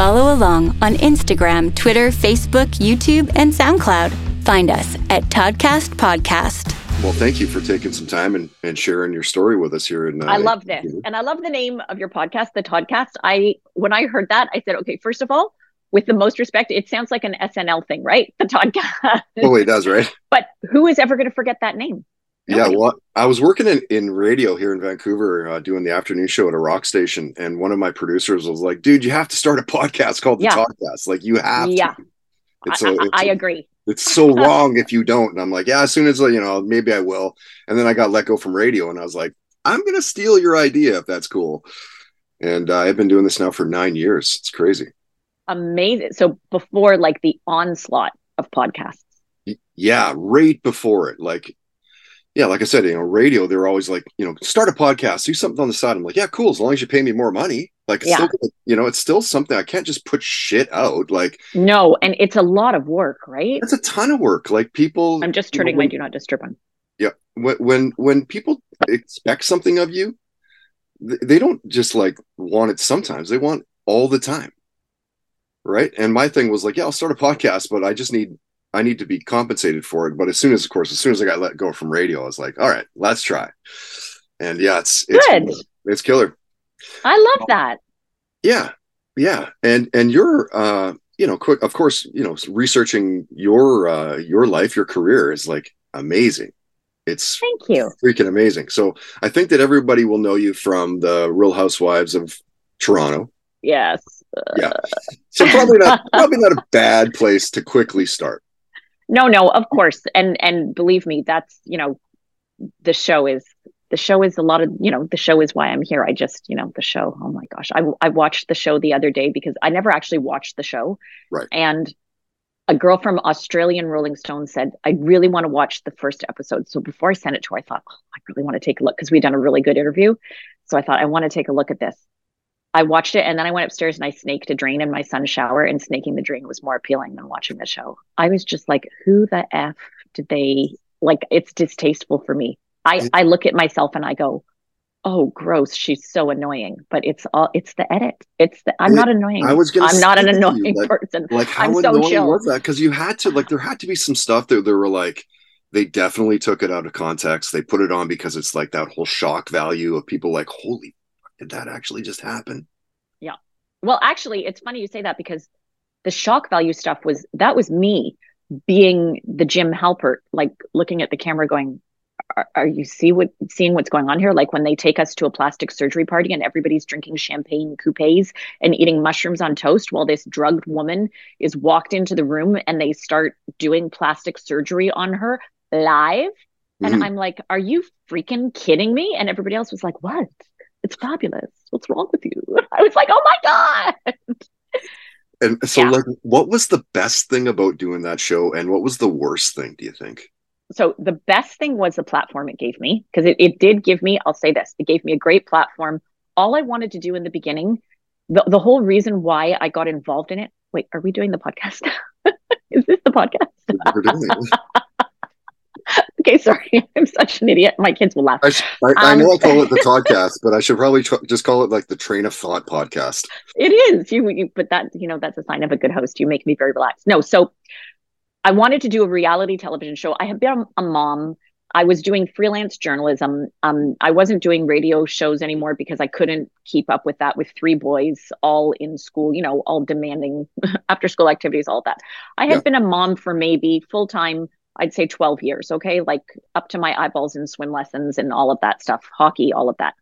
Follow along on Instagram, Twitter, Facebook, YouTube, and SoundCloud. Find us at Toddcast Podcast. Well, thank you for taking some time and, and sharing your story with us here. In, uh, I love this, and I love the name of your podcast, the Toddcast. I when I heard that, I said, okay, first of all, with the most respect, it sounds like an SNL thing, right? The Toddcast. Oh, it does, right? but who is ever going to forget that name? Yeah, well, I was working in, in radio here in Vancouver, uh, doing the afternoon show at a rock station, and one of my producers was like, "Dude, you have to start a podcast called the Yeah. Podcast. Like, you have Yeah. to." It's I, a- I, it's I a- agree. It's so wrong if you don't. And I'm like, yeah, as soon as you know, maybe I will. And then I got let go from radio, and I was like, I'm gonna steal your idea if that's cool. And uh, I've been doing this now for nine years. It's crazy. Amazing. So before like the onslaught of podcasts. Yeah, right before it, like, yeah, like I said, you know, radio. They're always like, you know, start a podcast, do something on the side. I'm like, yeah, cool. As long as you pay me more money, like, Yeah. still, you know, it's still something. I can't just put shit out. Like, No, and it's a lot of work, right? that's a ton of work. Like, people. I'm just you know, turning when- my do not disturb on. Yeah. When when when people expect something of you, they don't just like want it sometimes. They want all the time. Right? And my thing was like, yeah, I'll start a podcast, but I just need I need to be compensated for it. But as soon as of course, as soon as I got let go from radio, I was like, all right, let's try. And yeah, it's it's Good. killer. it's killer. I love that. Yeah. Yeah. And and you're uh you know, quick of course, you know, researching your uh your life, your career is like amazing. It's Thank you. freaking amazing. So I think that everybody will know you from the Real Housewives of Toronto. Yes. Yeah. So probably not probably not a bad place to quickly start. No, no, of course. And and believe me, that's, you know, the show is the show is a lot of, you know, the show is why I'm here. I just, you know, the show. Oh my gosh. I I watched the show the other day because I never actually watched the show. Right. And a girl from Australian Rolling Stone said, I really want to watch the first episode. So before I sent it to her, I thought, oh, I really want to take a look because we'd done a really good interview. So I thought, I want to take a look at this. I watched it and then I went upstairs and I snaked a drain in my son's shower, and snaking the drain was more appealing than watching the show. I was just like, who the F did they like? It's distasteful for me. I, I look at myself and I go, oh, gross. She's so annoying. But it's all, it's the edit. It's the, I'm Yeah, not annoying. I was gonna I'm not an you, annoying like- person. Like how I'm so annoying chill. was that? Because you had to like there had to be some stuff that there were like they definitely took it out of context. They put it on because it's like that whole shock value of people like, holy did that actually just happen? Yeah. Well, actually, it's funny you say that because the shock value stuff was that was me being the Jim Halpert, like looking at the camera, going, "Are, are you see what seeing what's going on here?" Like when they take us to a plastic surgery party and everybody's drinking champagne coupes and eating mushrooms on toast, while this drugged woman is walked into the room and they start doing plastic surgery on her live. And Mhm. I'm like, "Are you freaking kidding me?" And everybody else was like, "What? It's fabulous. What's wrong with you?" I was like, "Oh my god!" And so Yeah. like what was the best thing about doing that show and what was the worst thing, do you think? so the best thing was the platform it gave me because it, it did give me i'll say this it gave me a great platform all i wanted to do in the beginning the, the whole reason why i got involved in it wait are we doing the podcast is this the podcast It. sorry. I'm such an idiot. My kids will laugh. I, sh- I, I know Um, I call it the podcast, but I should probably tr- just call it like the train of thought podcast. It is you, you, but that you know that's a sign of a good host. You make me very relaxed. No, so I wanted to do a reality television show. I have been a mom. I was doing freelance journalism. Um, I wasn't doing radio shows anymore because I couldn't keep up with that with three boys all in school. You know, all demanding after school activities, all that. I had Yeah. been a mom for maybe full time. I'd say 12 years, okay? Like up to my eyeballs in swim lessons and all of that stuff, hockey, all of that.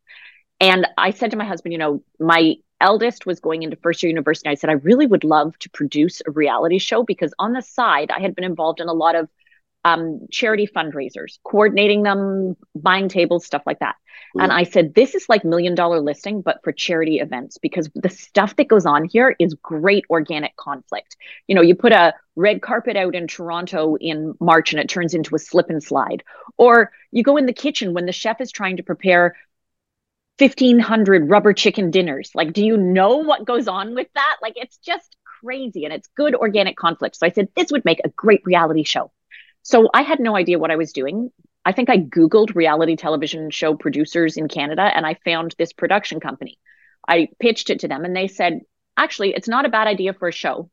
And I said to my husband, you know, my eldest was going into first year university. I said, I really would love to produce a reality show because on the side, I had been involved in a lot of um, charity fundraisers, coordinating them, buying tables, stuff like that. And Mhm. I said, this is like million dollar listing, but for charity events, because the stuff that goes on here is great organic conflict. You know, you put a red carpet out in Toronto in March and it turns into a slip and slide. Or you go in the kitchen when the chef is trying to prepare 1500 rubber chicken dinners. Like, do you know what goes on with that? Like, it's just crazy and it's good organic conflict. So I said, this would make a great reality show. So I had no idea what I was doing. I think I Googled reality television show producers in Canada and I found this production company. I pitched it to them and they said, actually, it's not a bad idea for a show.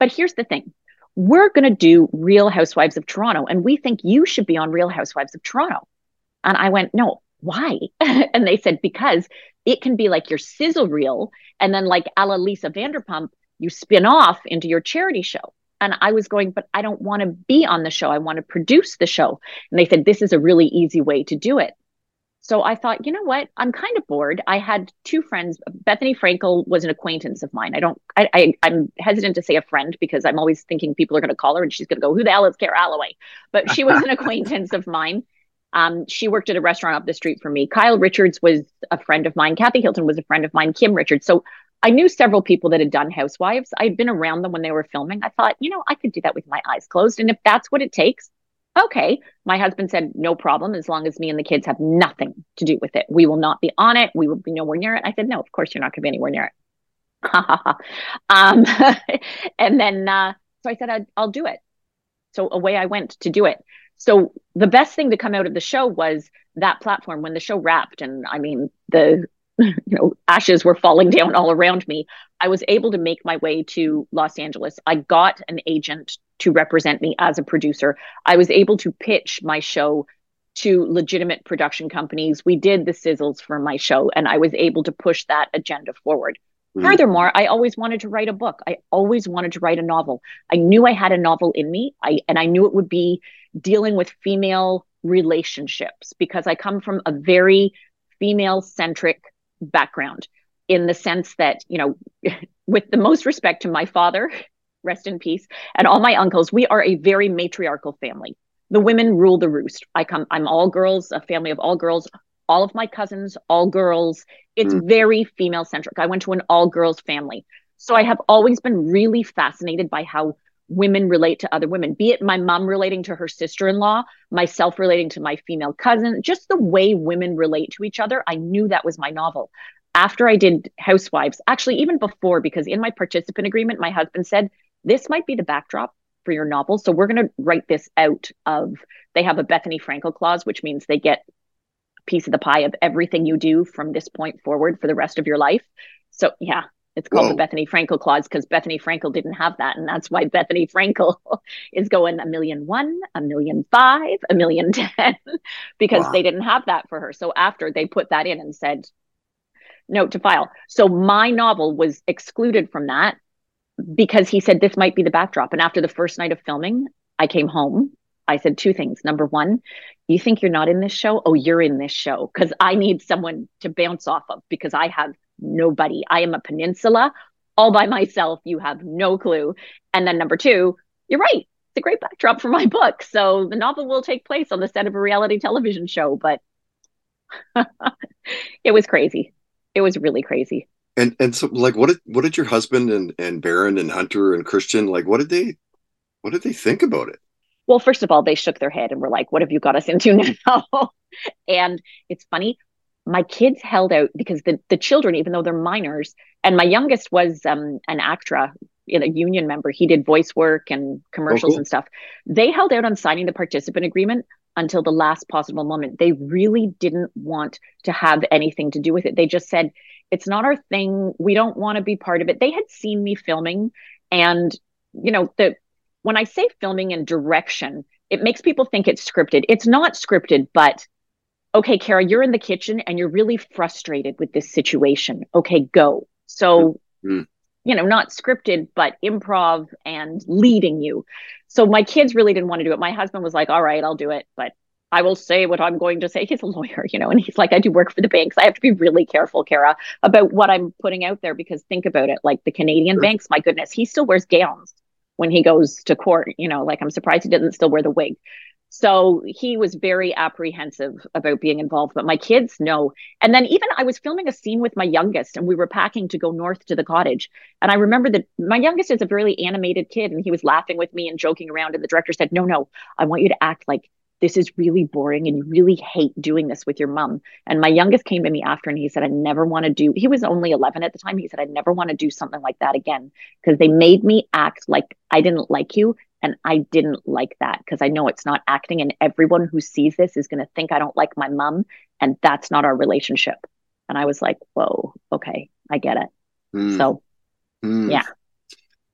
But here's the thing we're going to do Real Housewives of Toronto and we think you should be on Real Housewives of Toronto. And I went, no, why? and they said, because it can be like your sizzle reel. And then, like a la Lisa Vanderpump, you spin off into your charity show. And I was going, but I don't want to be on the show. I want to produce the show. And they said, this is a really easy way to do it. So I thought, you know what? I'm kind of bored. I had two friends. Bethenny Frankel was an acquaintance of mine. I don't, I, I I'm hesitant to say a friend because I'm always thinking people are going to call her and she's going to go, who the hell is Kara Alloway? But she was an acquaintance of mine. Um, she worked at a restaurant up the street from me. Kyle Richards was a friend of mine. Kathy Hilton was a friend of mine. Kim Richards. So I knew several people that had done Housewives. I'd been around them when they were filming. I thought, you know, I could do that with my eyes closed. And if that's what it takes, okay. My husband said, no problem, as long as me and the kids have nothing to do with it. We will not be on it. We will be nowhere near it. I said, no, of course you're not going to be anywhere near it. um, and then, uh, so I said, I'd, I'll do it. So away I went to do it. So the best thing to come out of the show was that platform when the show wrapped. And I mean, the, you know, ashes were falling down all around me. I was able to make my way to Los Angeles. I got an agent to represent me as a producer. I was able to pitch my show to legitimate production companies. We did the sizzles for my show, and I was able to push that agenda forward. Mhm. Furthermore, I always wanted to write a book. I always wanted to write a novel. I knew I had a novel in me. I and I knew it would be dealing with female relationships because I come from a very female centric background in the sense that, you know, with the most respect to my father, rest in peace, and all my uncles, we are a very matriarchal family. The women rule the roost. I come I'm all girls, a family of all girls. All of my cousins, all girls. It's hmm. very female centric. I went to an all girls family. So I have always been really fascinated by how women relate to other women, be it my mom relating to her sister in law, myself relating to my female cousin, just the way women relate to each other. I knew that was my novel. After I did Housewives, actually, even before, because in my participant agreement, my husband said, This might be the backdrop for your novel. So we're going to write this out of, they have a Bethenny Frankel clause, which means they get a piece of the pie of everything you do from this point forward for the rest of your life. So, yeah, it's called Whoa. the Bethenny Frankel clause because Bethenny Frankel didn't have that. And that's why Bethenny Frankel is going a million one, a million five, a million ten, because Wow. they didn't have that for her. So after they put that in and said, note to file. So my novel was excluded from that because he said this might be the backdrop. And after the first night of filming, I came home. I said two things. Number one, you think you're not in this show? Oh, you're in this show because I need someone to bounce off of because I have nobody. I am a peninsula all by myself. You have no clue. And then number two, you're right. It's a great backdrop for my book. So the novel will take place on the set of a reality television show, but it was crazy. It was really crazy. And and so like what did what did your husband and and Baron and Hunter and Christian like what did they what did they think about it? Well, first of all, they shook their head and were like, What have you got us into now? and it's funny, my kids held out because the, the children, even though they're minors, and my youngest was um, an actra, you know, union member. He did voice work and commercials cool. and stuff. They held out on signing the participant agreement. until the last possible moment. They really didn't want to have anything to do with it. They just said, it's not our thing. We don't want to be part of it. They had seen me filming and you know, the when I say filming and direction, it makes people think it's scripted. It's not scripted, but okay, Kara, you're in the kitchen and you're really frustrated with this situation. Okay, go. So, mm-hmm. you know, not scripted, but improv and leading you. So my kids really didn't want to do it. My husband was like, all right, I'll do it, but I will say what I'm going to say. He's a lawyer, you know, and he's like, I do work for the banks. I have to be really careful, Kara, about what I'm putting out there because think about it. Like the Canadian sure. banks, my goodness, he still wears gowns when he goes to court. You know, like I'm surprised he doesn't still wear the wig. So he was very apprehensive about being involved, but my kids know. And then even I was filming a scene with my youngest and we were packing to go north to the cottage. And I remember that my youngest is a very animated kid and he was laughing with me and joking around. And the director said, No, no, I want you to act like this is really boring and you really hate doing this with your mom. And my youngest came to me after and he said, I never want to do, he was only 11 at the time. He said, I never want to do something like that again because they made me act like I didn't like you. And I didn't like that because I know it's not acting. And everyone who sees this is going to think I don't like my mom. And that's not our relationship. And I was like, whoa, okay, I get it. Mm. So, mm. yeah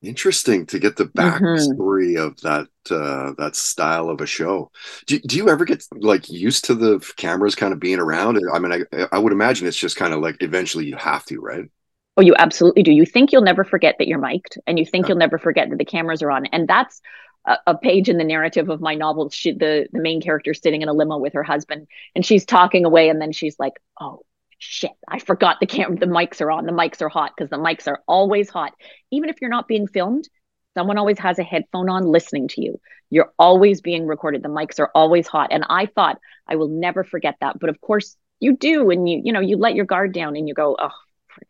interesting to get the mm-hmm. backstory mm-hmm. of that uh, that style of a show. Do, do you ever get like used to the cameras kind of being around? I mean, I, I would imagine it's just kind of like eventually you have to, right? Oh, you absolutely do. You think you'll never forget that you're mic'd, and you think yeah. you'll never forget that the cameras are on, and that's a, a page in the narrative of my novel. She, the the main character, sitting in a limo with her husband, and she's talking away, and then she's like, "Oh, shit, I forgot the camera, the mics are on. The mics are hot because the mics are always hot. Even if you're not being filmed, someone always has a headphone on listening to you. You're always being recorded. The mics are always hot. And I thought I will never forget that. But of course you do. And you, you know, you let your guard down and you go, oh,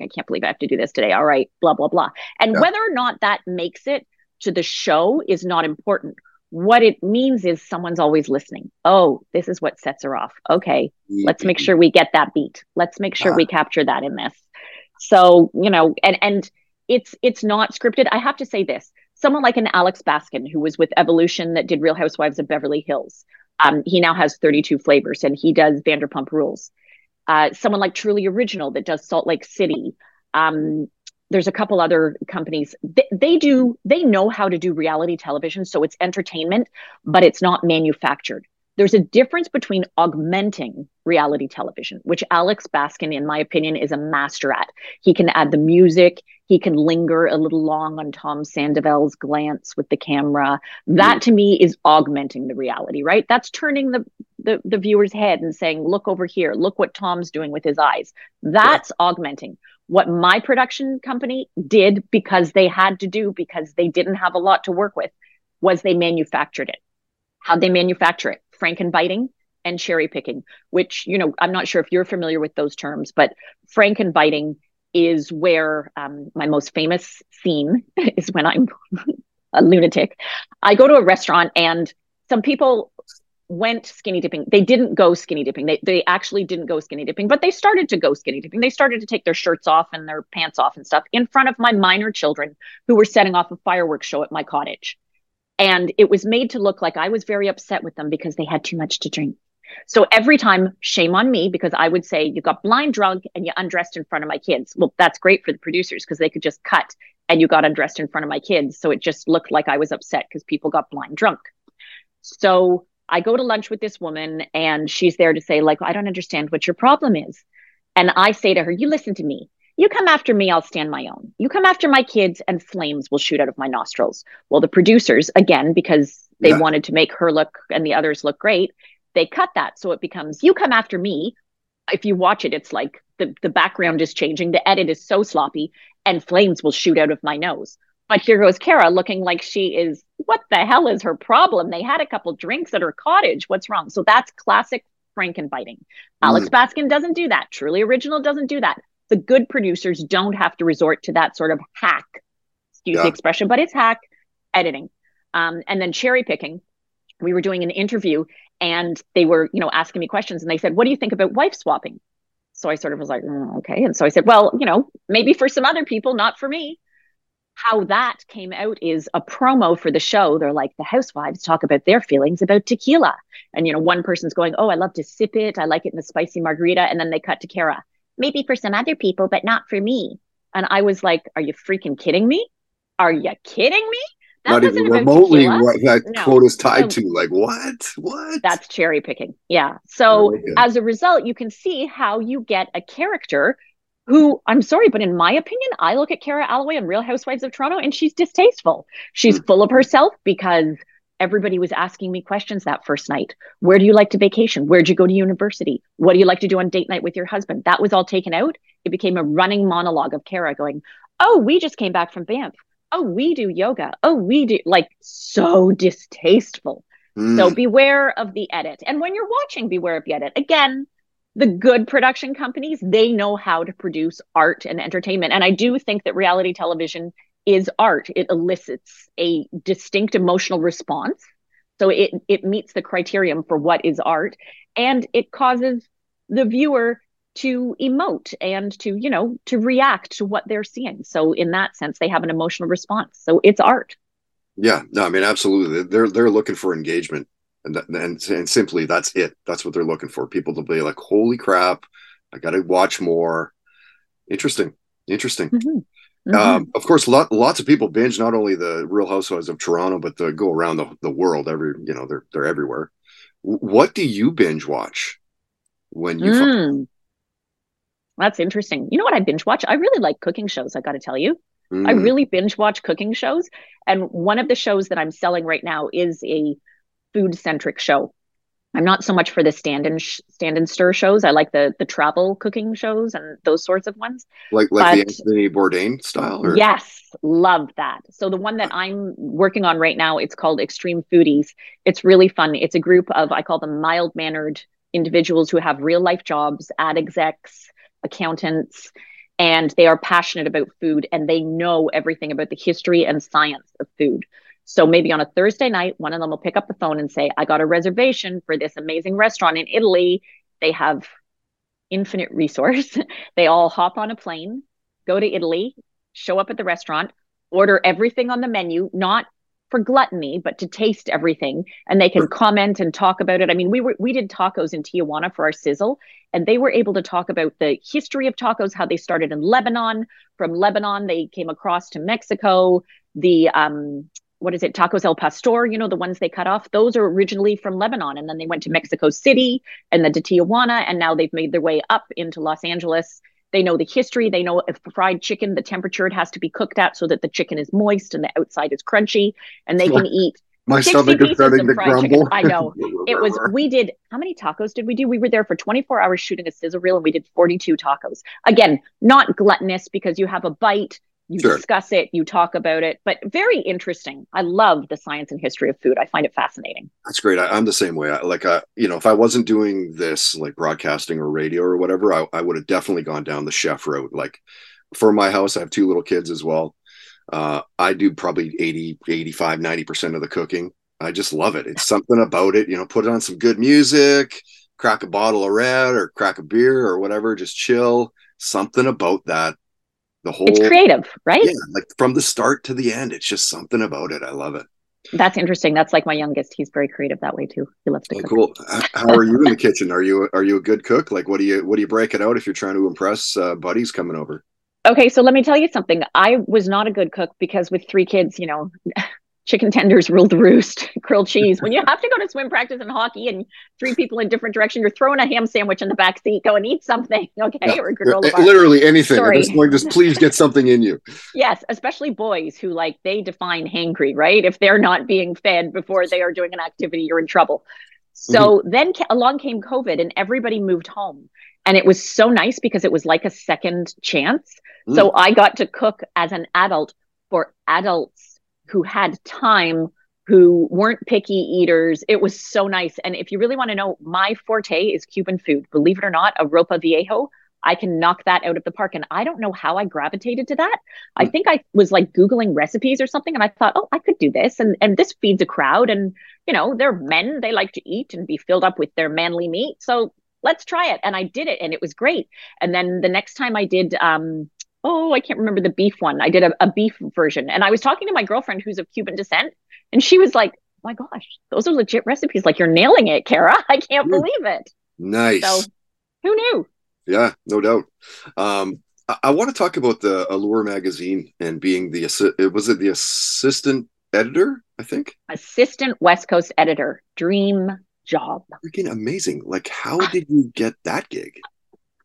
I can't believe I have to do this today. All right, blah, blah, blah. And yeah. whether or not that makes it to the show is not important what it means is someone's always listening. Oh, this is what sets her off. Okay, let's make sure we get that beat. Let's make sure we capture that in this. So, you know, and and it's it's not scripted. I have to say this. Someone like an Alex Baskin who was with Evolution that did Real Housewives of Beverly Hills. Um, he now has 32 flavors and he does Vanderpump Rules. Uh, someone like Truly Original that does Salt Lake City. Um, there's a couple other companies. They, they, do they know how to do reality television so it's entertainment but it's not manufactured. There's a difference between augmenting reality television which alex baskin in my opinion is a master at. He can add the music he can linger a little long on tom sandoval's glance with the camera that mm. to me is augmenting the reality right that's turning the the, the viewer's head and saying look over here look what tom's doing with his eyes that's yeah. augmenting what my production company did because they had to do because they didn't have a lot to work with was they manufactured it. How'd they manufacture it? Frankenbiting and cherry picking, which, you know, I'm not sure if you're familiar with those terms, but Frankenbiting is where um, my most famous scene is when I'm a lunatic. I go to a restaurant and some people went skinny dipping. They didn't go skinny dipping. They they actually didn't go skinny dipping, but they started to go skinny dipping. They started to take their shirts off and their pants off and stuff in front of my minor children who were setting off a fireworks show at my cottage. And it was made to look like I was very upset with them because they had too much to drink. So every time, shame on me, because I would say, You got blind drunk and you undressed in front of my kids. Well, that's great for the producers because they could just cut and you got undressed in front of my kids. So it just looked like I was upset because people got blind drunk. So I go to lunch with this woman and she's there to say, like, I don't understand what your problem is. And I say to her, You listen to me. You come after me, I'll stand my own. You come after my kids, and flames will shoot out of my nostrils. Well, the producers, again, because they yeah. wanted to make her look and the others look great, they cut that. So it becomes, You come after me. If you watch it, it's like the, the background is changing, the edit is so sloppy, and flames will shoot out of my nose. But here goes Kara looking like she is, what the hell is her problem? They had a couple drinks at her cottage. What's wrong? So that's classic Frankenbiting. Mm. Alex Baskin doesn't do that. Truly Original doesn't do that. The good producers don't have to resort to that sort of hack, excuse yeah. the expression, but it's hack editing. Um, and then cherry picking. We were doing an interview and they were, you know, asking me questions and they said, What do you think about wife swapping? So I sort of was like, mm, okay. And so I said, Well, you know, maybe for some other people, not for me how that came out is a promo for the show. They're like the housewives talk about their feelings about tequila. And you know, one person's going, "Oh, I love to sip it. I like it in the spicy margarita." And then they cut to Kara. Maybe for some other people, but not for me. And I was like, "Are you freaking kidding me? Are you kidding me?" That not even remotely what that no. quote is tied to. Like what? What? That's cherry picking. Yeah. So as a result, you can see how you get a character who I'm sorry, but in my opinion, I look at Kara Alloway on Real Housewives of Toronto and she's distasteful. She's mm. full of herself because everybody was asking me questions that first night. Where do you like to vacation? Where'd you go to university? What do you like to do on date night with your husband? That was all taken out. It became a running monologue of Kara going, Oh, we just came back from Banff. Oh, we do yoga. Oh, we do like so distasteful. Mm. So beware of the edit. And when you're watching, beware of the edit. Again, the good production companies, they know how to produce art and entertainment. And I do think that reality television is art. It elicits a distinct emotional response. So it it meets the criterion for what is art and it causes the viewer to emote and to, you know, to react to what they're seeing. So in that sense they have an emotional response. So it's art. Yeah, no, I mean absolutely. They're they're looking for engagement and, and and simply that's it that's what they're looking for people to be like holy crap i gotta watch more interesting interesting mm-hmm. Mm-hmm. Um, of course lot, lots of people binge not only the real housewives of toronto but they go around the, the world every you know they're they're everywhere what do you binge watch when you mm. That's interesting you know what i binge watch i really like cooking shows i gotta tell you mm. i really binge watch cooking shows and one of the shows that i'm selling right now is a food centric show. I'm not so much for the stand and sh- stand and stir shows. I like the the travel cooking shows and those sorts of ones. Like like but, the Anthony Bourdain style. Or? Yes, love that. So the one that I'm working on right now, it's called Extreme Foodies. It's really fun. It's a group of I call them mild mannered individuals who have real life jobs, ad execs, accountants, and they are passionate about food and they know everything about the history and science of food. So maybe on a Thursday night, one of them will pick up the phone and say, I got a reservation for this amazing restaurant in Italy. They have infinite resource. they all hop on a plane, go to Italy, show up at the restaurant, order everything on the menu, not for gluttony, but to taste everything. And they can comment and talk about it. I mean, we were we did tacos in Tijuana for our sizzle, and they were able to talk about the history of tacos, how they started in Lebanon. From Lebanon, they came across to Mexico. The um, what is it, tacos el pastor, you know, the ones they cut off, those are originally from Lebanon. And then they went to Mexico City and then to Tijuana. And now they've made their way up into Los Angeles. They know the history. They know if fried chicken, the temperature it has to be cooked at so that the chicken is moist and the outside is crunchy. And they can eat my stomach is starting to grumble. Chicken. I know. it was, we did, how many tacos did we do? We were there for 24 hours shooting a sizzle reel and we did 42 tacos. Again, not gluttonous because you have a bite you sure. discuss it, you talk about it, but very interesting. I love the science and history of food. I find it fascinating. That's great. I, am the same way. I, like, uh, you know, if I wasn't doing this, like broadcasting or radio or whatever, I, I would have definitely gone down the chef route. Like, for my house, I have two little kids as well. Uh, I do probably 80, 85, 90% of the cooking. I just love it. It's something about it, you know, put on some good music, crack a bottle of red or crack a beer or whatever, just chill. Something about that the whole it's creative right? Yeah like from the start to the end it's just something about it. I love it. That's interesting. That's like my youngest. He's very creative that way too. He loves to oh, cook. cool. How are you in the kitchen? Are you are you a good cook? Like what do you what do you break it out if you're trying to impress uh, buddies coming over? Okay so let me tell you something. I was not a good cook because with three kids you know chicken tenders rule the roost, grilled cheese. When you have to go to swim practice and hockey and three people in different direction, you're throwing a ham sandwich in the back seat. Go and eat something, okay? Yeah. Or bar. Literally anything. Sorry. At this point, just please get something in you. yes, especially boys who like they define hangry, right? If they're not being fed before they are doing an activity, you're in trouble. So mm-hmm. then along came COVID and everybody moved home. And it was so nice because it was like a second chance. Mm. So I got to cook as an adult for adults who had time who weren't picky eaters. It was so nice. And if you really want to know, my forte is Cuban food. Believe it or not, a ropa viejo, I can knock that out of the park. And I don't know how I gravitated to that. I think I was like Googling recipes or something. And I thought, oh, I could do this. And, and this feeds a crowd. And, you know, they're men. They like to eat and be filled up with their manly meat. So let's try it. And I did it and it was great. And then the next time I did um, oh, I can't remember the beef one. I did a, a beef version. And I was talking to my girlfriend who's of Cuban descent, and she was like, oh my gosh, those are legit recipes. Like you're nailing it, Kara. I can't believe it. Nice. So who knew? Yeah, no doubt. Um, I, I want to talk about the Allure magazine and being the assi- was it the assistant editor? I think Assistant West Coast editor. Dream job. freaking amazing. Like, how did you get that gig?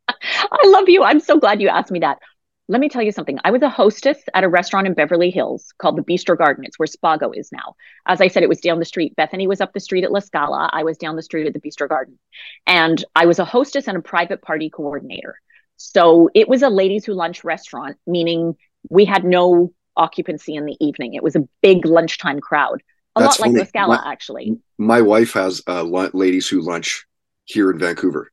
I love you. I'm so glad you asked me that. Let me tell you something. I was a hostess at a restaurant in Beverly Hills called the Bistro Garden. It's where Spago is now. As I said, it was down the street. Bethenny was up the street at La Scala. I was down the street at the Bistro Garden. And I was a hostess and a private party coordinator. So it was a ladies who lunch restaurant, meaning we had no occupancy in the evening. It was a big lunchtime crowd, a That's lot like funny. La Scala, My- actually. My wife has uh, ladies who lunch here in Vancouver.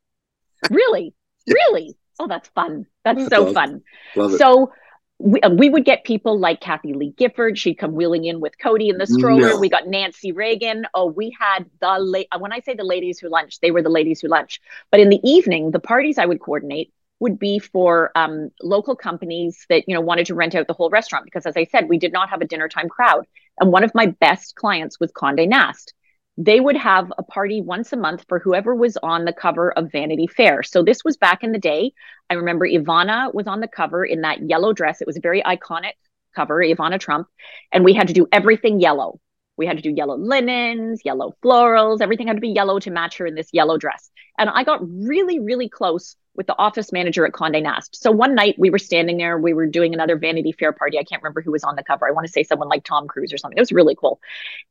Really? Yeah. Really? Oh, that's fun. That's so awesome. fun. Love. So we, uh, we would get people like Kathie Lee Gifford. She'd come wheeling in with Cody in the stroller. No. We got Nancy Reagan. Oh, we had the la- when I say the ladies who lunch, they were the ladies who lunch. But in the evening, the parties I would coordinate would be for um, local companies that you know wanted to rent out the whole restaurant because, as I said, we did not have a dinner time crowd. And one of my best clients was Condé Nast they would have a party once a month for whoever was on the cover of Vanity Fair. So this was back in the day. I remember Ivana was on the cover in that yellow dress. It was a very iconic cover, Ivana Trump, and we had to do everything yellow. We had to do yellow linens, yellow florals, everything had to be yellow to match her in this yellow dress. And I got really, really close with the office manager at Condé Nast. So one night we were standing there, we were doing another Vanity Fair party. I can't remember who was on the cover. I want to say someone like Tom Cruise or something. It was really cool.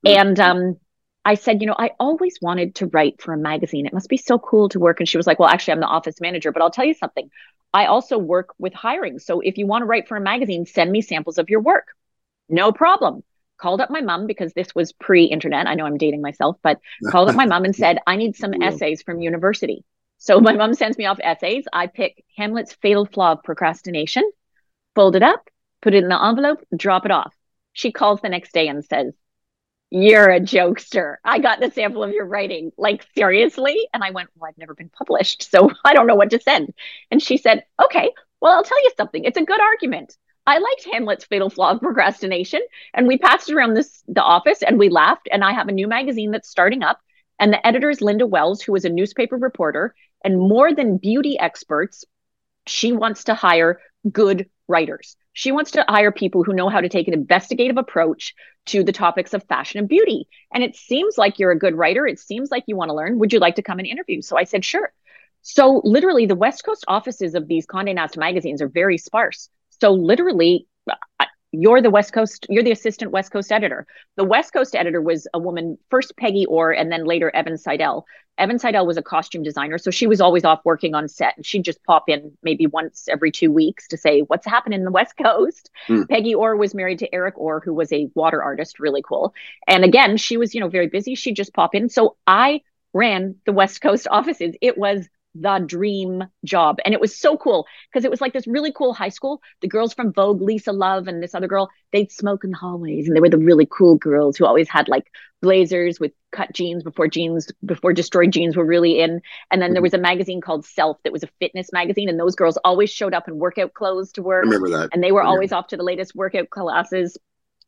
Mm. And um, I said, you know, I always wanted to write for a magazine. It must be so cool to work. And she was like, well, actually, I'm the office manager, but I'll tell you something. I also work with hiring. So if you want to write for a magazine, send me samples of your work. No problem. Called up my mom because this was pre internet. I know I'm dating myself, but called up my mom and said, I need some essays from university. So my mom sends me off essays. I pick Hamlet's fatal flaw of procrastination, fold it up, put it in the envelope, drop it off. She calls the next day and says, you're a jokester. I got the sample of your writing. Like, seriously? And I went, Well, I've never been published, so I don't know what to send. And she said, Okay, well, I'll tell you something. It's a good argument. I liked Hamlet's fatal flaw of procrastination. And we passed around this the office and we laughed. And I have a new magazine that's starting up. And the editor is Linda Wells, who is a newspaper reporter. And more than beauty experts, she wants to hire good writers. She wants to hire people who know how to take an investigative approach to the topics of fashion and beauty. And it seems like you're a good writer. It seems like you want to learn. Would you like to come and interview? So I said, sure. So literally, the West Coast offices of these Condé Nast magazines are very sparse. So literally, you're the West Coast, you're the assistant West Coast editor. The West Coast editor was a woman, first Peggy Orr, and then later Evan Seidel. Evan Seidel was a costume designer, so she was always off working on set, and she'd just pop in maybe once every two weeks to say what's happening in the West Coast. Hmm. Peggy Orr was married to Eric Orr, who was a water artist, really cool. And again, she was you know very busy. She'd just pop in. So I ran the West Coast offices. It was the dream job. And it was so cool because it was like this really cool high school. The girls from Vogue, Lisa Love, and this other girl, they'd smoke in the hallways. And they were the really cool girls who always had like blazers with cut jeans before jeans, before destroyed jeans were really in. And then there mm-hmm. was a magazine called Self that was a fitness magazine. And those girls always showed up in workout clothes to I work. remember that. And they were always off to the latest workout classes.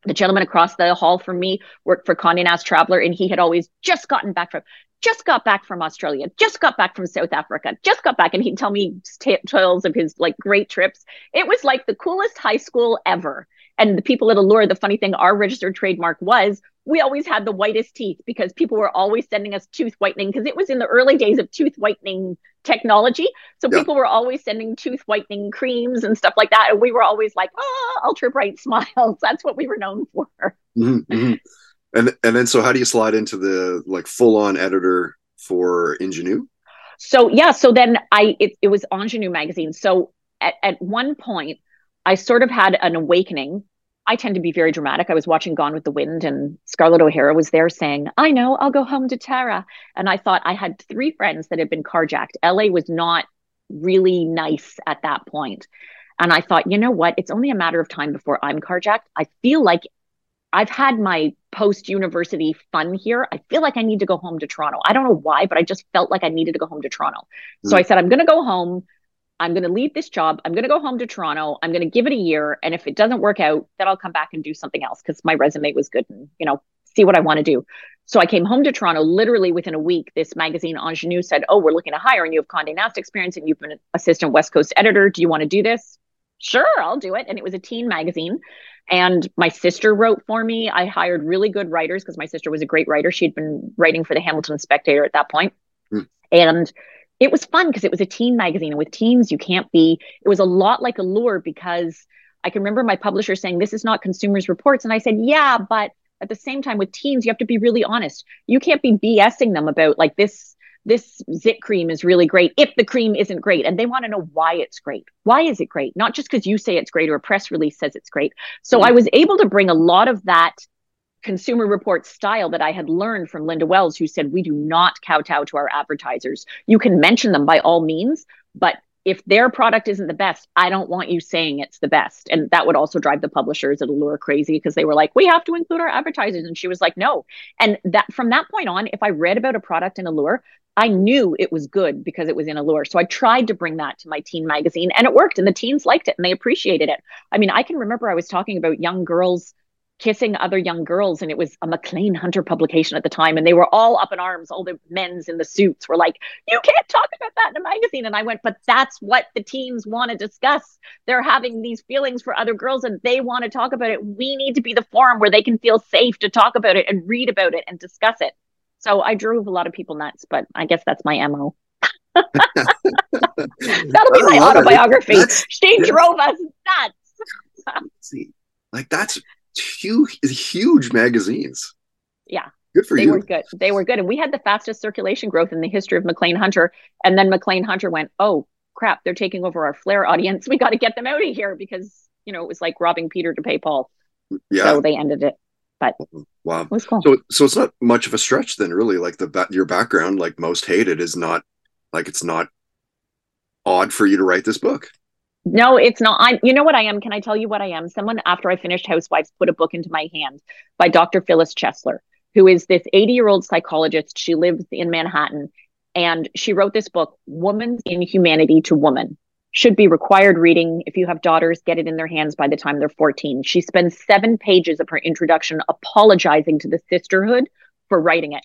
The gentleman across the hall from me worked for Condé Nast Traveler, and he had always just gotten back from just got back from Australia, just got back from South Africa, just got back, and he'd tell me t- tales of his like great trips. It was like the coolest high school ever. And the people at Allure, the funny thing, our registered trademark was we always had the whitest teeth because people were always sending us tooth whitening because it was in the early days of tooth whitening technology. So Yeah. people were always sending tooth whitening creams and stuff like that. And we were always like, oh, ultra bright smiles. That's what we were known for. Mhm, mhm. And and then so how do you slide into the like full on editor for Ingenue? So yeah, so then I it, it was Ingenue magazine. So at, at one point, I sort of had an awakening. I tend to be very dramatic. I was watching Gone with the Wind, and Scarlett O'Hara was there saying, "I know, I'll go home to Tara." And I thought I had three friends that had been carjacked. LA was not really nice at that point, and I thought, you know what? It's only a matter of time before I'm carjacked. I feel like I've had my post university fun here. I feel like I need to go home to Toronto. I don't know why, but I just felt like I needed to go home to Toronto. So Mm. I said, I'm going to go home. I'm going to leave this job. I'm going to go home to Toronto. I'm going to give it a year. And if it doesn't work out, then I'll come back and do something else because my resume was good and, you know, see what I want to do. So I came home to Toronto literally within a week. This magazine Ingenue said, Oh, we're looking to hire and you have Conde Nast experience and you've been an assistant West Coast editor. Do you want to do this? Sure, I'll do it. And it was a teen magazine. And my sister wrote for me. I hired really good writers because my sister was a great writer. She'd been writing for the Hamilton Spectator at that point. Mm. And it was fun because it was a teen magazine. And with teens, you can't be, it was a lot like Allure because I can remember my publisher saying, This is not consumers' reports. And I said, Yeah, but at the same time with teens, you have to be really honest. You can't be BSing them about like this this zit cream is really great if the cream isn't great. And they want to know why it's great. Why is it great? Not just because you say it's great or a press release says it's great. So mm-hmm. i was able to bring a lot of that consumer report style that i had learned from linda wells who said we do not kowtow to our advertisers. You can mention them by all means but if their product isn't the best, I don't want you saying it's the best. And that would also drive the publishers at Allure crazy because they were like, we have to include our advertisers. And she was like, no. And that from that point on, if I read about a product in Allure, I knew it was good because it was in Allure. So I tried to bring that to my teen magazine and it worked. And the teens liked it and they appreciated it. I mean, I can remember I was talking about young girls kissing other young girls and it was a Maclean Hunter publication at the time and they were all up in arms all the men's in the suits were like you can't talk about that in a magazine and i went but that's what the teens want to discuss they're having these feelings for other girls and they want to talk about it we need to be the forum where they can feel safe to talk about it and read about it and discuss it so I drove a lot of people nuts, but I guess that's my MO. That'll be my autobiography. she yeah. drove us nuts. See, like that's huge, huge magazines. Yeah. Good for they you. They were good. They were good. And we had the fastest circulation growth in the history of Maclean Hunter. And then Maclean Hunter went, oh, crap, they're taking over our Flair audience. We got to get them out of here because, you know, it was like robbing Peter to pay Paul. Yeah. So they ended it. But mm-hmm. wow, cool. so so it's not much of a stretch then, really. Like the your background, like most hated, is not like it's not odd for you to write this book. No, it's not. I'm, you know what I am? Can I tell you what I am? Someone after I finished Housewives put a book into my hand by Dr. Phyllis Chesler, who is this 80 year old psychologist. She lives in Manhattan and she wrote this book, Woman's Inhumanity to Woman should be required reading. If you have daughters, get it in their hands by the time they're 14. She spends seven pages of her introduction apologizing to the sisterhood for writing it,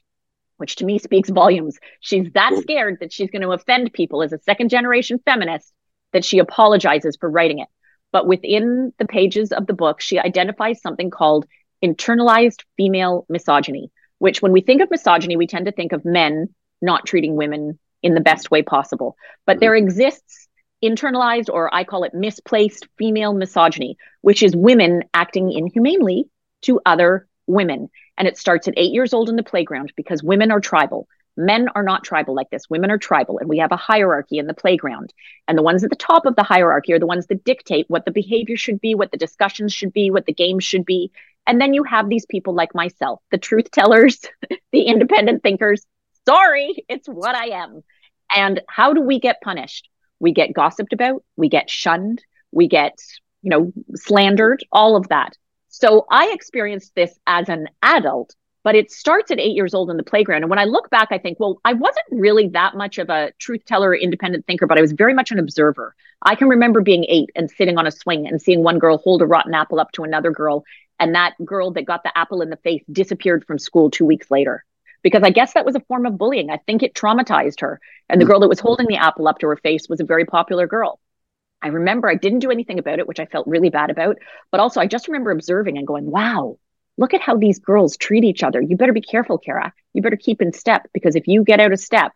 which to me speaks volumes. She's that scared that she's going to offend people as a second generation feminist that she apologizes for writing it. But within the pages of the book, she identifies something called internalized female misogyny, which when we think of misogyny, we tend to think of men not treating women in the best way possible. But there exists internalized, or I call it misplaced female misogyny, which is women acting inhumanely to other women. And it starts at eight years old in the playground because women are tribal. Men are not tribal like this. Women are tribal, and we have a hierarchy in the playground. And the ones at the top of the hierarchy are the ones that dictate what the behavior should be, what the discussions should be, what the games should be. And then you have these people like myself, the truth tellers, the independent thinkers. Sorry, it's what I am. And how do we get punished? we get gossiped about, we get shunned, we get, you know, slandered, all of that. So I experienced this as an adult, but it starts at eight years old in the playground. And when I look back, I think, well, I wasn't really that much of a truth teller, independent thinker, but I was very much an observer. I can remember being eight and sitting on a swing and seeing one girl hold a rotten apple up to another girl. And that girl that got the apple in the face disappeared from school two weeks later because I guess that was a form of bullying. I think it traumatized her. And the hmm. girl that was holding the apple up to her face was a very popular girl. I remember I didn't do anything about it, which I felt really bad about. But also, I just remember observing and going, wow, look at how these girls treat each other. You better be careful, Kara. You better keep in step because if you get out of step,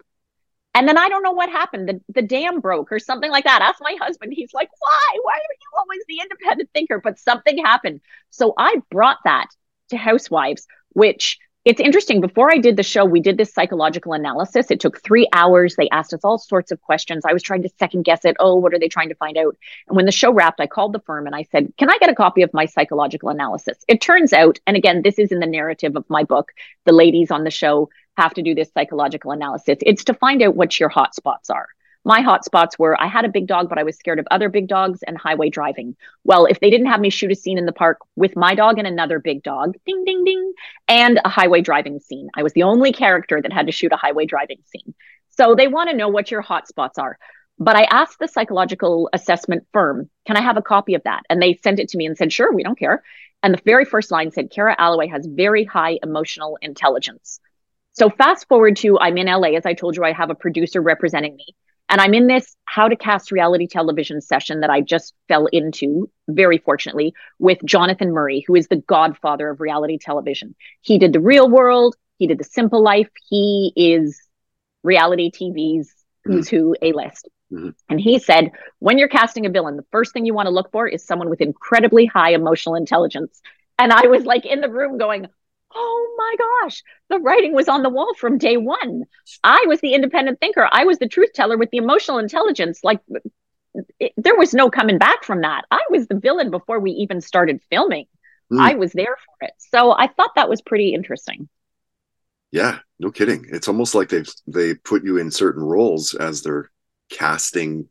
and then I don't know what happened. The, the dam broke or something like that. Ask my husband. He's like, why? Why are you always the independent thinker? But something happened. So I brought that to Housewives, which it's interesting. Before I did the show, we did this psychological analysis. It took three hours. They asked us all sorts of questions. I was trying to second guess it. Oh, what are they trying to find out? And when the show wrapped, I called the firm and I said, Can I get a copy of my psychological analysis? It turns out, and again, this is in the narrative of my book, the ladies on the show have to do this psychological analysis. It's to find out what your hot spots are my hot spots were I had a big dog, but I was scared of other big dogs and highway driving. Well, if they didn't have me shoot a scene in the park with my dog and another big dog, ding, ding, ding, and a highway driving scene, I was the only character that had to shoot a highway driving scene. So they want to know what your hot spots are. But I asked the psychological assessment firm, can I have a copy of that? And they sent it to me and said, sure, we don't care. And the very first line said, Kara Alloway has very high emotional intelligence. So fast forward to I'm in LA. As I told you, I have a producer representing me. And I'm in this how to cast reality television session that I just fell into, very fortunately, with Jonathan Murray, who is the godfather of reality television. He did The Real World, he did The Simple Life. He is reality TV's who's mm-hmm. who A list. Mm-hmm. And he said, when you're casting a villain, the first thing you want to look for is someone with incredibly high emotional intelligence. And I was like in the room going, oh my gosh, the writing was on the wall from day one. I was the independent thinker. I was the truth teller with the emotional intelligence. Like it, there was no coming back from that. I was the villain before we even started filming. Mm. I was there for it. So I thought that was pretty interesting. Yeah, no kidding. It's almost like they've they put you in certain roles as they're casting,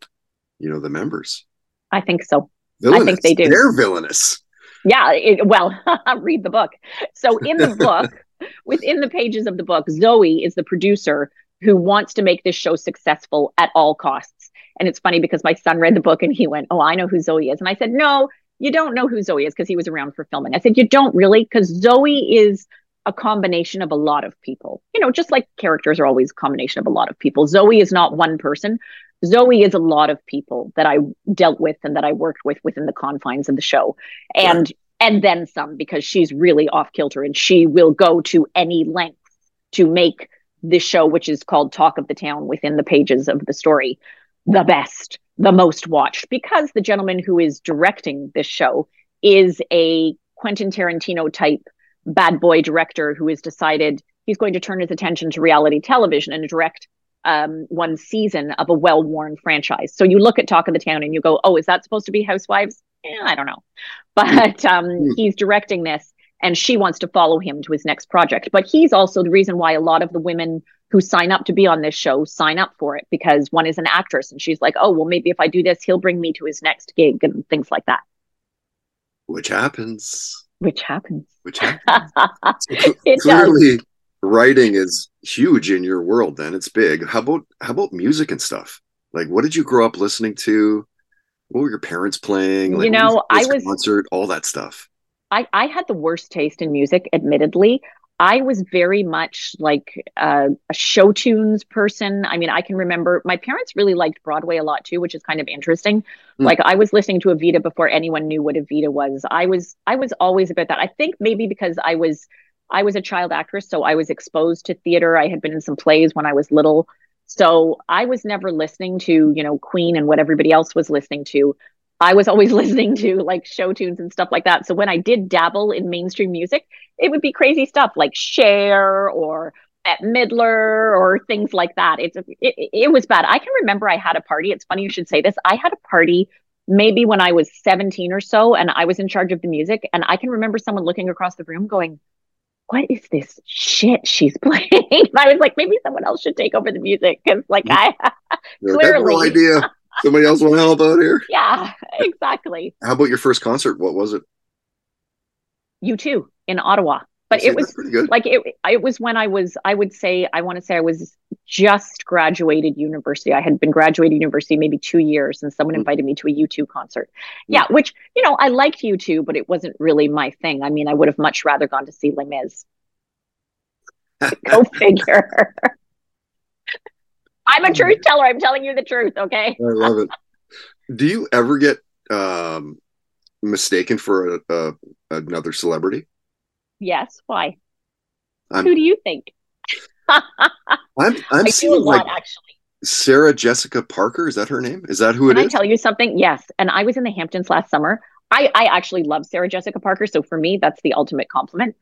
you know, the members. I think so. Villainous. I think they do. They're villainous. Yeah, it, well, read the book. So in the book, within the pages of the book, Zoe is the producer who wants to make this show successful at all costs. And it's funny because my son read the book and he went, "Oh, I know who Zoe is." And I said, "No, you don't know who Zoe is because he was around for filming." I said, "You don't really because Zoe is a combination of a lot of people. You know, just like characters are always a combination of a lot of people. Zoe is not one person. Zoe is a lot of people that I dealt with and that I worked with within the confines of the show. And and then some because she's really off kilter and she will go to any length to make this show which is called Talk of the Town within the pages of the story the best, the most watched because the gentleman who is directing this show is a Quentin Tarantino type bad boy director who has decided he's going to turn his attention to reality television and direct um, one season of a well worn franchise. So you look at Talk of the Town and you go, oh, is that supposed to be Housewives? Eh, I don't know. But um, hmm. he's directing this and she wants to follow him to his next project. But he's also the reason why a lot of the women who sign up to be on this show sign up for it because one is an actress and she's like, oh, well, maybe if I do this, he'll bring me to his next gig and things like that. Which happens which happens. Which happens. so clearly, does. Writing is huge in your world. Then it's big. How about how about music and stuff? Like, what did you grow up listening to? What were your parents playing? Like, you know, I was concert, all that stuff. I I had the worst taste in music, admittedly. I was very much like a show tunes person. I mean, I can remember my parents really liked Broadway a lot too, which is kind of interesting. Mm. Like I was listening to Evita before anyone knew what Evita was. I was I was always about that. I think maybe because I was I was a child actress, so I was exposed to theater. I had been in some plays when I was little. So I was never listening to, you know, Queen and what everybody else was listening to. I was always listening to like show tunes and stuff like that. So when I did dabble in mainstream music, it would be crazy stuff like Cher or Bette Midler or things like that. It's it, it was bad. I can remember I had a party. It's funny you should say this. I had a party maybe when I was 17 or so and I was in charge of the music and I can remember someone looking across the room going, "What is this shit she's playing?" and I was like, maybe someone else should take over the music cuz mm-hmm. like I clearly no idea. Somebody else want to help out here? Yeah, exactly. How about your first concert? What was it? U2 in Ottawa. But it was like it it was when I was I would say I want to say I was just graduated university. I had been graduated university maybe 2 years and someone mm. invited me to a U2 concert. Mm. Yeah, which you know, I liked U2 but it wasn't really my thing. I mean, I would have much rather gone to see Les Mis. Go figure. I'm a truth teller. I'm telling you the truth. Okay. I love it. Do you ever get um, mistaken for a, a, another celebrity? Yes. Why? I'm, Who do you think? I'm I'm seeing lot, like actually. Sarah Jessica Parker. Is that her name? Is that who it is? Can I tell you something? Yes. And I was in the Hamptons last summer. I, I actually love Sarah Jessica Parker. So for me, that's the ultimate compliment.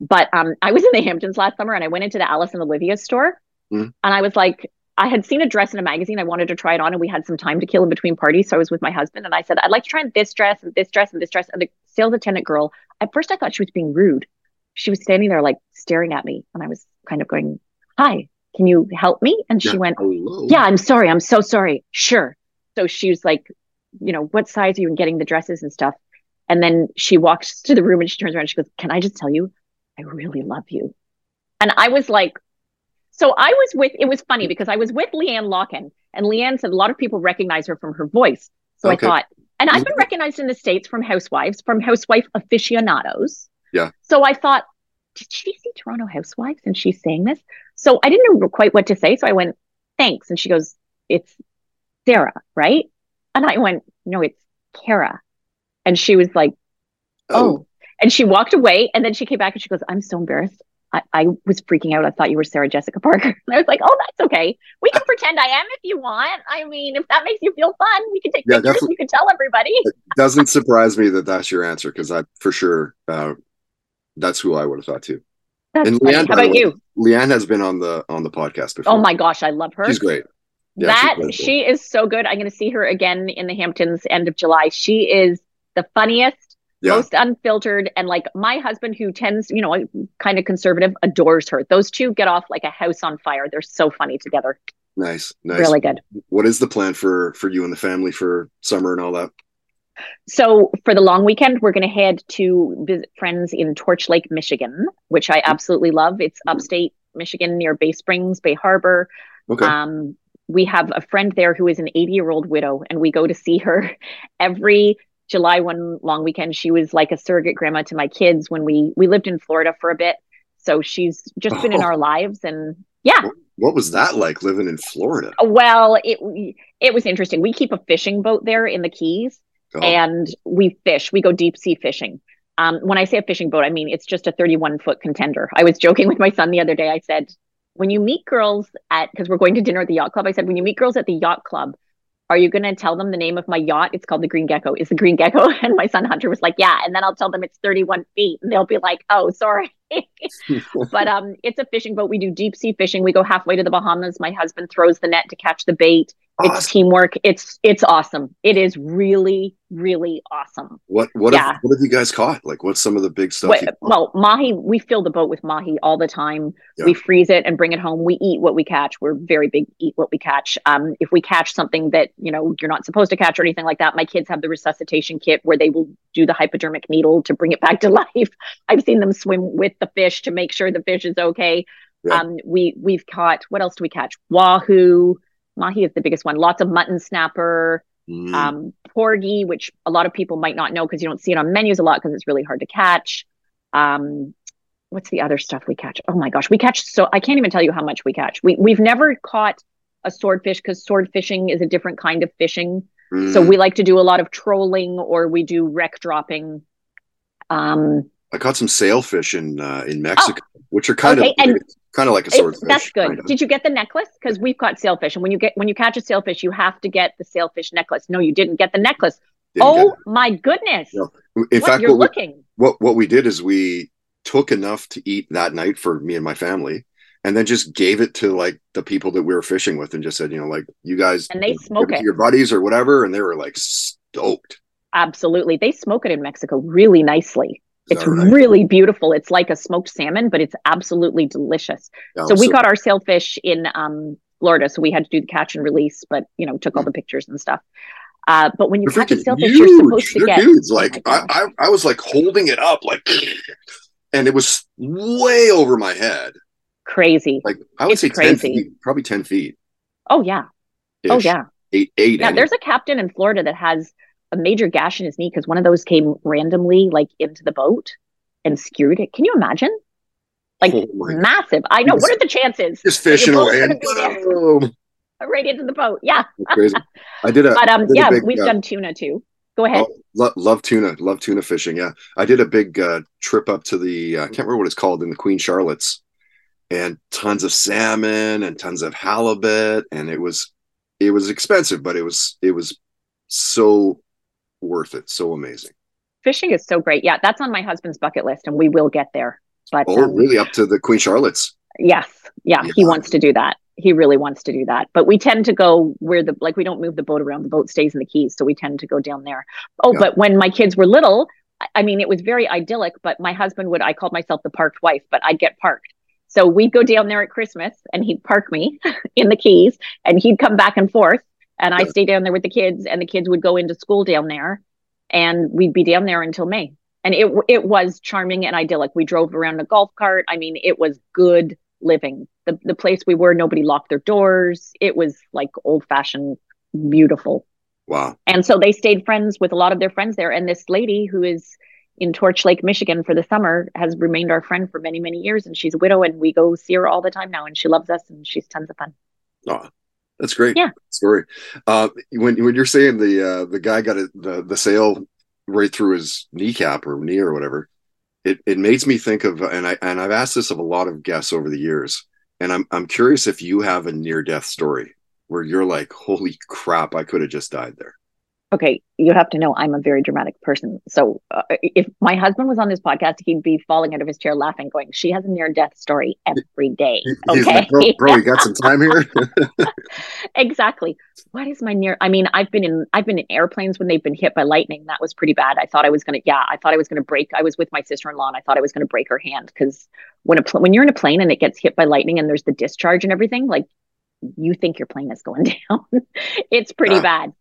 But um, I was in the Hamptons last summer and I went into the Alice and Olivia store mm. and I was like, I had seen a dress in a magazine. I wanted to try it on, and we had some time to kill in between parties. So I was with my husband, and I said, I'd like to try on this dress and this dress and this dress. And the sales attendant girl, at first, I thought she was being rude. She was standing there, like staring at me, and I was kind of going, Hi, can you help me? And she yeah. went, Hello. Yeah, I'm sorry. I'm so sorry. Sure. So she was like, You know, what size are you in getting the dresses and stuff? And then she walks to the room and she turns around and she goes, Can I just tell you, I really love you. And I was like, so I was with, it was funny because I was with LeeAnne Locken And LeeAnne said a lot of people recognize her from her voice. So Okay. I thought, and I've been mm-hmm. recognized in the States from Housewives, from Housewife aficionados. Yeah. So I thought, did she see Toronto Housewives and she's saying this? So I didn't know quite what to say. So I went, thanks. And she goes, it's Sarah, right? And I went, no, it's Kara. And she was like, oh. And she walked away and then she came back and she goes, I'm so embarrassed. I, I was freaking out. I thought you were Sarah Jessica Parker. And I was like, oh, that's okay. We can pretend I am if you want. I mean, if that makes you feel fun, we can take Yeah, pictures. You can tell everybody. doesn't surprise me that that's your answer because I for sure uh, that's who I would have thought too. That's And. LeeAnne, How about you? LeeAnne has been on the on the podcast before. Oh my gosh, I love her. she's great. Yeah, that wonderful. she is so good. I'm going to see her again in the Hamptons end of July. She is the funniest, Yeah, most unfiltered, and like my husband, who tends, you know, kind of conservative, adores her. Those two get off like a house on fire. They're so funny together. nice, nice. Really good. What is the plan for for you and the family for summer and all that? So for the long weekend, we're going to head to visit friends in Torch Lake, Michigan, which I absolutely love. It's upstate Michigan near Bay Springs, Bay Harbor. Okay, Um, we have a friend there who is an 80 year old widow, and we go to see her every July one long weekend. She was like a surrogate grandma to my kids when we we lived in Florida for a bit. So she's just been in Oh. our lives, and yeah. what was that like living in Florida? Well, it it was interesting. We keep a fishing boat there in the Keys, And we fish. We go deep sea fishing. Um, when I say a fishing boat, I mean it's just a 31 foot contender. I was joking with my son the other day. I said, when you meet girls at, because we're going to dinner at the yacht club, I said, when you meet girls at the yacht club, are you going to tell them the name of my yacht? It's called the Green Gecko. Is the Green Gecko? And my son Hunter was like, yeah. And then I'll tell them it's 31 feet, and they'll be like, oh, sorry. but um, it's a fishing boat. We do deep sea fishing. We go halfway to the Bahamas. My husband throws the net to catch the bait. It's teamwork. It's it's awesome. It is really really awesome. What what Yeah. have, what have you guys caught? Like, what's some of the big stuff? Caught? well, mahi, we fill the boat with mahi all the time. Yeah. We freeze it and bring it home. We eat what we catch. We're very big eat what we catch. Um, if we catch something that you know you're not supposed to catch or anything like that, my kids have the resuscitation kit where they will do the hypodermic needle to bring it back to life. I've seen them swim with the fish to make sure the fish is okay. Yeah. Um, we we've caught what else do we catch? Wahoo, mahi is the biggest one. Lots of mutton snapper Mm, um, porgy, which a lot of people might not know because you don't see it on menus a lot because it's really hard to catch. Um, what's the other stuff we catch? Oh my gosh, we catch so I can't even tell you how much we catch. We we've never caught a swordfish because sword fishing is a different kind of fishing. So mm. we like to do a lot of trolling or we do wreck dropping. Um, I caught some sailfish in uh, in Mexico, which are kind Oh. Okay, of and kind of like a swordfish. that's good. kind of. Did you get the necklace? Because we've caught sailfish, and when you get when you catch a sailfish, you have to get the sailfish necklace. No, you didn't get the necklace. Didn't oh my goodness! No. it. in What, fact, you're what we, looking. what what we did is we took enough to eat that night for me and my family, and then just gave it to like the people that we were fishing with, and just said, you know, like you guys And they smoke to it. your buddies or whatever, and they were like stoked. Absolutely. They smoke it in Mexico really nicely. Is It's right? really beautiful. It's like a smoked salmon, but it's absolutely delicious. Yeah, so we caught our sailfish in um, Florida, so we had to do the catch and release, but you know, took all the pictures and stuff. Uh, but when you They're catch a sailfish, huge. you're supposed to They're get huge. Oh Like my I. I, I was like holding it up, like, and it was way over my head. crazy. Like I would It's say crazy. ten feet, probably ten feet. Oh yeah. Oh yeah. eight, eight. Yeah. There's a captain in Florida that has a major gash in his knee because one of those came randomly like into the boat and skewed it. Can you imagine? Like Oh massive. I know. What are the chances? just fishing and boom. Right into the boat. Yeah. Crazy. I did a. But um, yeah, big, we've uh, done tuna too. Go ahead. Oh, lo- love tuna, love tuna fishing. Yeah, I did a big uh, trip up to the uh, I can't remember what it's called in the Queen Charlotte's, and tons of salmon and tons of halibut, and it was it was expensive, but it was it was so worth it, so amazing. Fishing is so great. Yeah, that's on my husband's bucket list, and we will get there. But Oh, um, really? Up to the Queen Charlotte's? yes, yeah, he wants to do that. He really wants to do that. But we tend to go where the like we don't move the boat around. The boat stays in the keys, so we tend to go down there. Oh, Yeah. but when my kids were little, I- I mean, it was very idyllic. But my husband would I called myself the parked wife, but I'd get parked. So we'd go down there at Christmas, and he'd park me in the keys, and he'd come back and forth, and I'd Yeah. stay down there with the kids, and the kids would go into school down there, and we'd be down there until May. And it it was charming and idyllic. We drove around a golf cart. I mean, it was good living. The the place we were, nobody locked their doors. It was like old fashioned, beautiful. Wow. And so they stayed friends with a lot of their friends there. And this lady who is in Torch Lake, Michigan for the summer has remained our friend for many, many years. And she's a widow and we go see her all the time now. And she loves us and she's tons of fun. Oh, that's great. Yeah. Story. Uh, when, when you're saying the, uh, the guy got a, the, the sail right through his kneecap or knee or whatever, it, it makes me think of, and I, and I've asked this of a lot of guests over the years, and I'm, I'm curious if you have a near death story where you're like, holy crap, I could have just died there okay, you have to know I'm a very dramatic person. So uh, if my husband was on this podcast, he'd be falling out of his chair laughing, going, "She has a near death story every day." Okay, like, bro, bro, you got some time here. exactly. What is my near? I mean, I've been in I've been in airplanes when they've been hit by lightning. That was pretty bad. I thought I was gonna, yeah, I thought I was gonna break. I was with my sister in law, and I thought I was gonna break her hand because when a pl- when you're in a plane and it gets hit by lightning and there's the discharge and everything, like you think your plane is going down. it's pretty bad.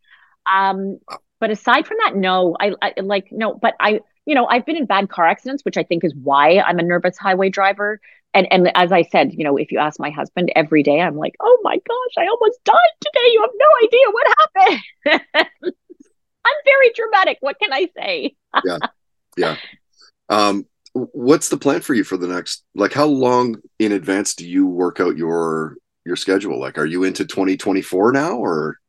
Um, but aside from that, no, I, I like no, but I, you know, I've been in bad car accidents, which I think is why I'm a nervous highway driver. And and as I said, you know, if you ask my husband every day, I'm like, oh my gosh, I almost died today. You have no idea what happened. I'm very dramatic. What can I say? yeah, yeah. Um, what's the plan for you for the next? Like, how long in advance do you work out your your schedule? Like, are you into 2024 now, or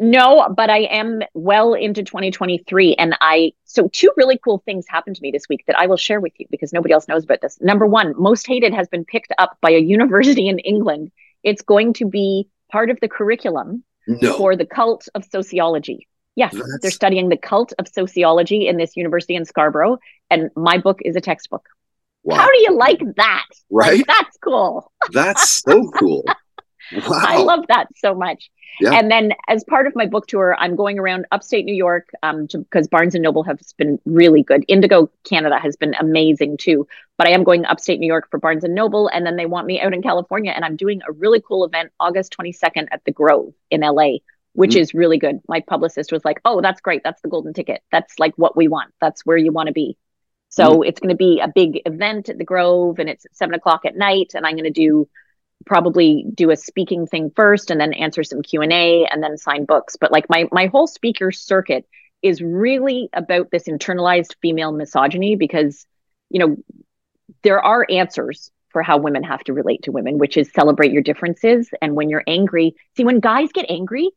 no, but I am well into 2023. And I, so two really cool things happened to me this week that I will share with you because nobody else knows about this. Number one, Most Hated has been picked up by a university in England. It's going to be part of the curriculum no. for the cult of sociology. Yes, That's... they're studying the cult of sociology in this university in Scarborough. And my book is a textbook. Wow. How do you like that? Right? Like, that's cool. That's so cool. Wow. I love that so much. Yeah. And then as part of my book tour, I'm going around upstate New York um, because Barnes and Noble has been really good. Indigo Canada has been amazing too. But I am going upstate New York for Barnes and Noble, and then they want me out in California, and I'm doing a really cool event August 22nd at the Grove in LA, which mm. is really good. My publicist was like, "Oh, that's great. That's the golden ticket. That's like what we want. That's where you want to be." So mm. it's going to be a big event at the Grove, and it's seven o'clock at night, and I'm going to do probably do a speaking thing first and then answer some q&a and then sign books. But like my my whole speaker circuit is really about this internalized female misogyny because you know there are answers for how women have to relate to women which is celebrate your differences. And when you're angry see when guys get angry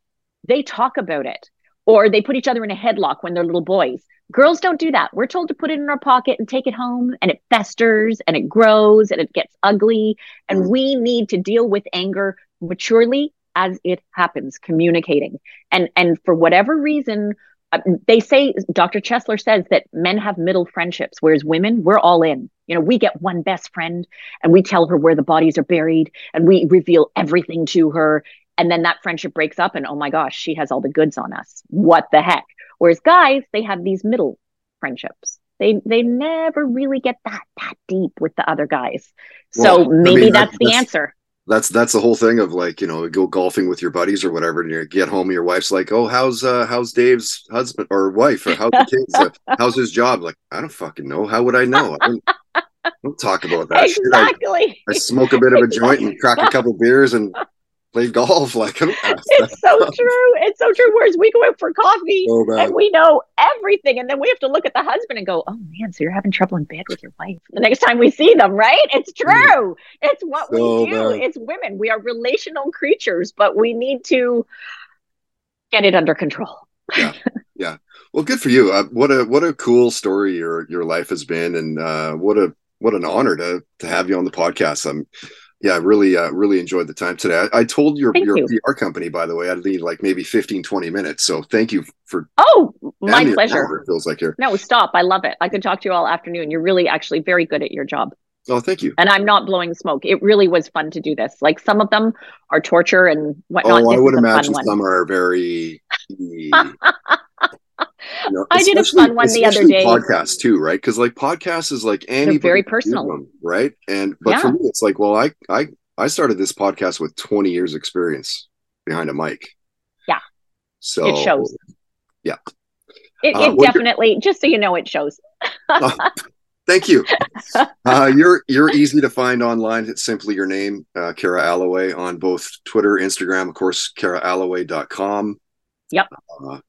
they talk about it or they put each other in a headlock when they're little boys Girls don't do that. We're told to put it in our pocket and take it home, and it festers and it grows and it gets ugly. And mm. we need to deal with anger maturely as it happens, communicating. And and for whatever reason, uh, they say Dr. Chesler says that men have middle friendships, whereas women, we're all in. You know, we get one best friend and we tell her where the bodies are buried and we reveal everything to her. And then that friendship breaks up, and oh my gosh, she has all the goods on us. What the heck? Whereas guys, they have these middle friendships. They they never really get that that deep with the other guys. So well, maybe I mean, that's, that's the answer. That's that's the whole thing of like you know go golfing with your buddies or whatever, and you get home, and your wife's like, "Oh, how's uh how's Dave's husband or wife or how's the kids? Uh, how's his job?" Like, I don't fucking know. How would I know? I don't, don't talk about that. Exactly. I, I, smoke a bit of a joint and crack a couple beers and play golf. Like it's so true. It's so true. Whereas we go out for coffee so and we know everything, and then we have to look at the husband and go, "Oh man, so you're having trouble in bed with your wife." The next time we see them, right? It's true. It's what so we do. Bad. It's women. We are relational creatures, but we need to get it under control. yeah, yeah. Well, good for you. Uh, what a what a cool story your your life has been, and uh, what a what an honor to to have you on the podcast. I'm yeah, I really, uh, really enjoyed the time today. I, I told your your you. PR company, by the way, I'd need like maybe 15, 20 minutes. So thank you for. Oh, my pleasure. It feels like here. No, stop. I love it. I could talk to you all afternoon. You're really actually very good at your job. Oh, thank you. And I'm not blowing smoke. It really was fun to do this. Like some of them are torture and whatnot. Oh, I would imagine some are very. You know, I did a fun one the other day. Podcast too, right? Because like podcast is like any very personal, them, right? And but yeah. for me, it's like, well, I I I started this podcast with 20 years experience behind a mic. Yeah. So it shows. Yeah. It, uh, it uh, definitely, just so you know, it shows. uh, Thank you. Uh, you're you're easy to find online. It's simply your name, uh, Kara Alloway, on both Twitter, Instagram, of course, karaalloway.com. Yep. Uh,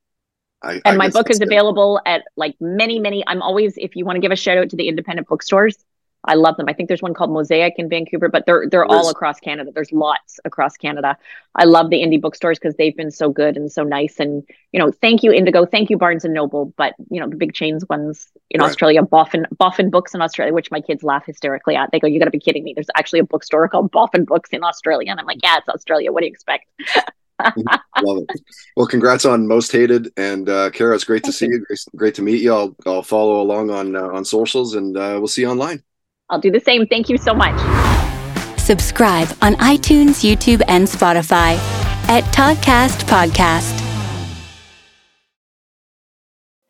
I, and I my book is it. available at like many, many. I'm always, if you want to give a shout out to the independent bookstores, I love them. I think there's one called Mosaic in Vancouver, but they're they're all across Canada. There's lots across Canada. I love the indie bookstores because they've been so good and so nice. And you know, thank you Indigo, thank you Barnes and Noble. But you know, the big chains ones in Right. Australia, Boffin Boffin Books in Australia, which my kids laugh hysterically at. They go, "You got to be kidding me!" There's actually a bookstore called Boffin Books in Australia, and I'm like, "Yeah, it's Australia. What do you expect?" Love it. Well, congrats on Most Hated, and uh, Kara, it's great to see you. you. Great, great to meet you. I'll I'll follow along on uh, on socials, and uh, we'll see you online. I'll do the same. Thank you so much. Subscribe on iTunes, YouTube, and Spotify at Toddcast Podcast.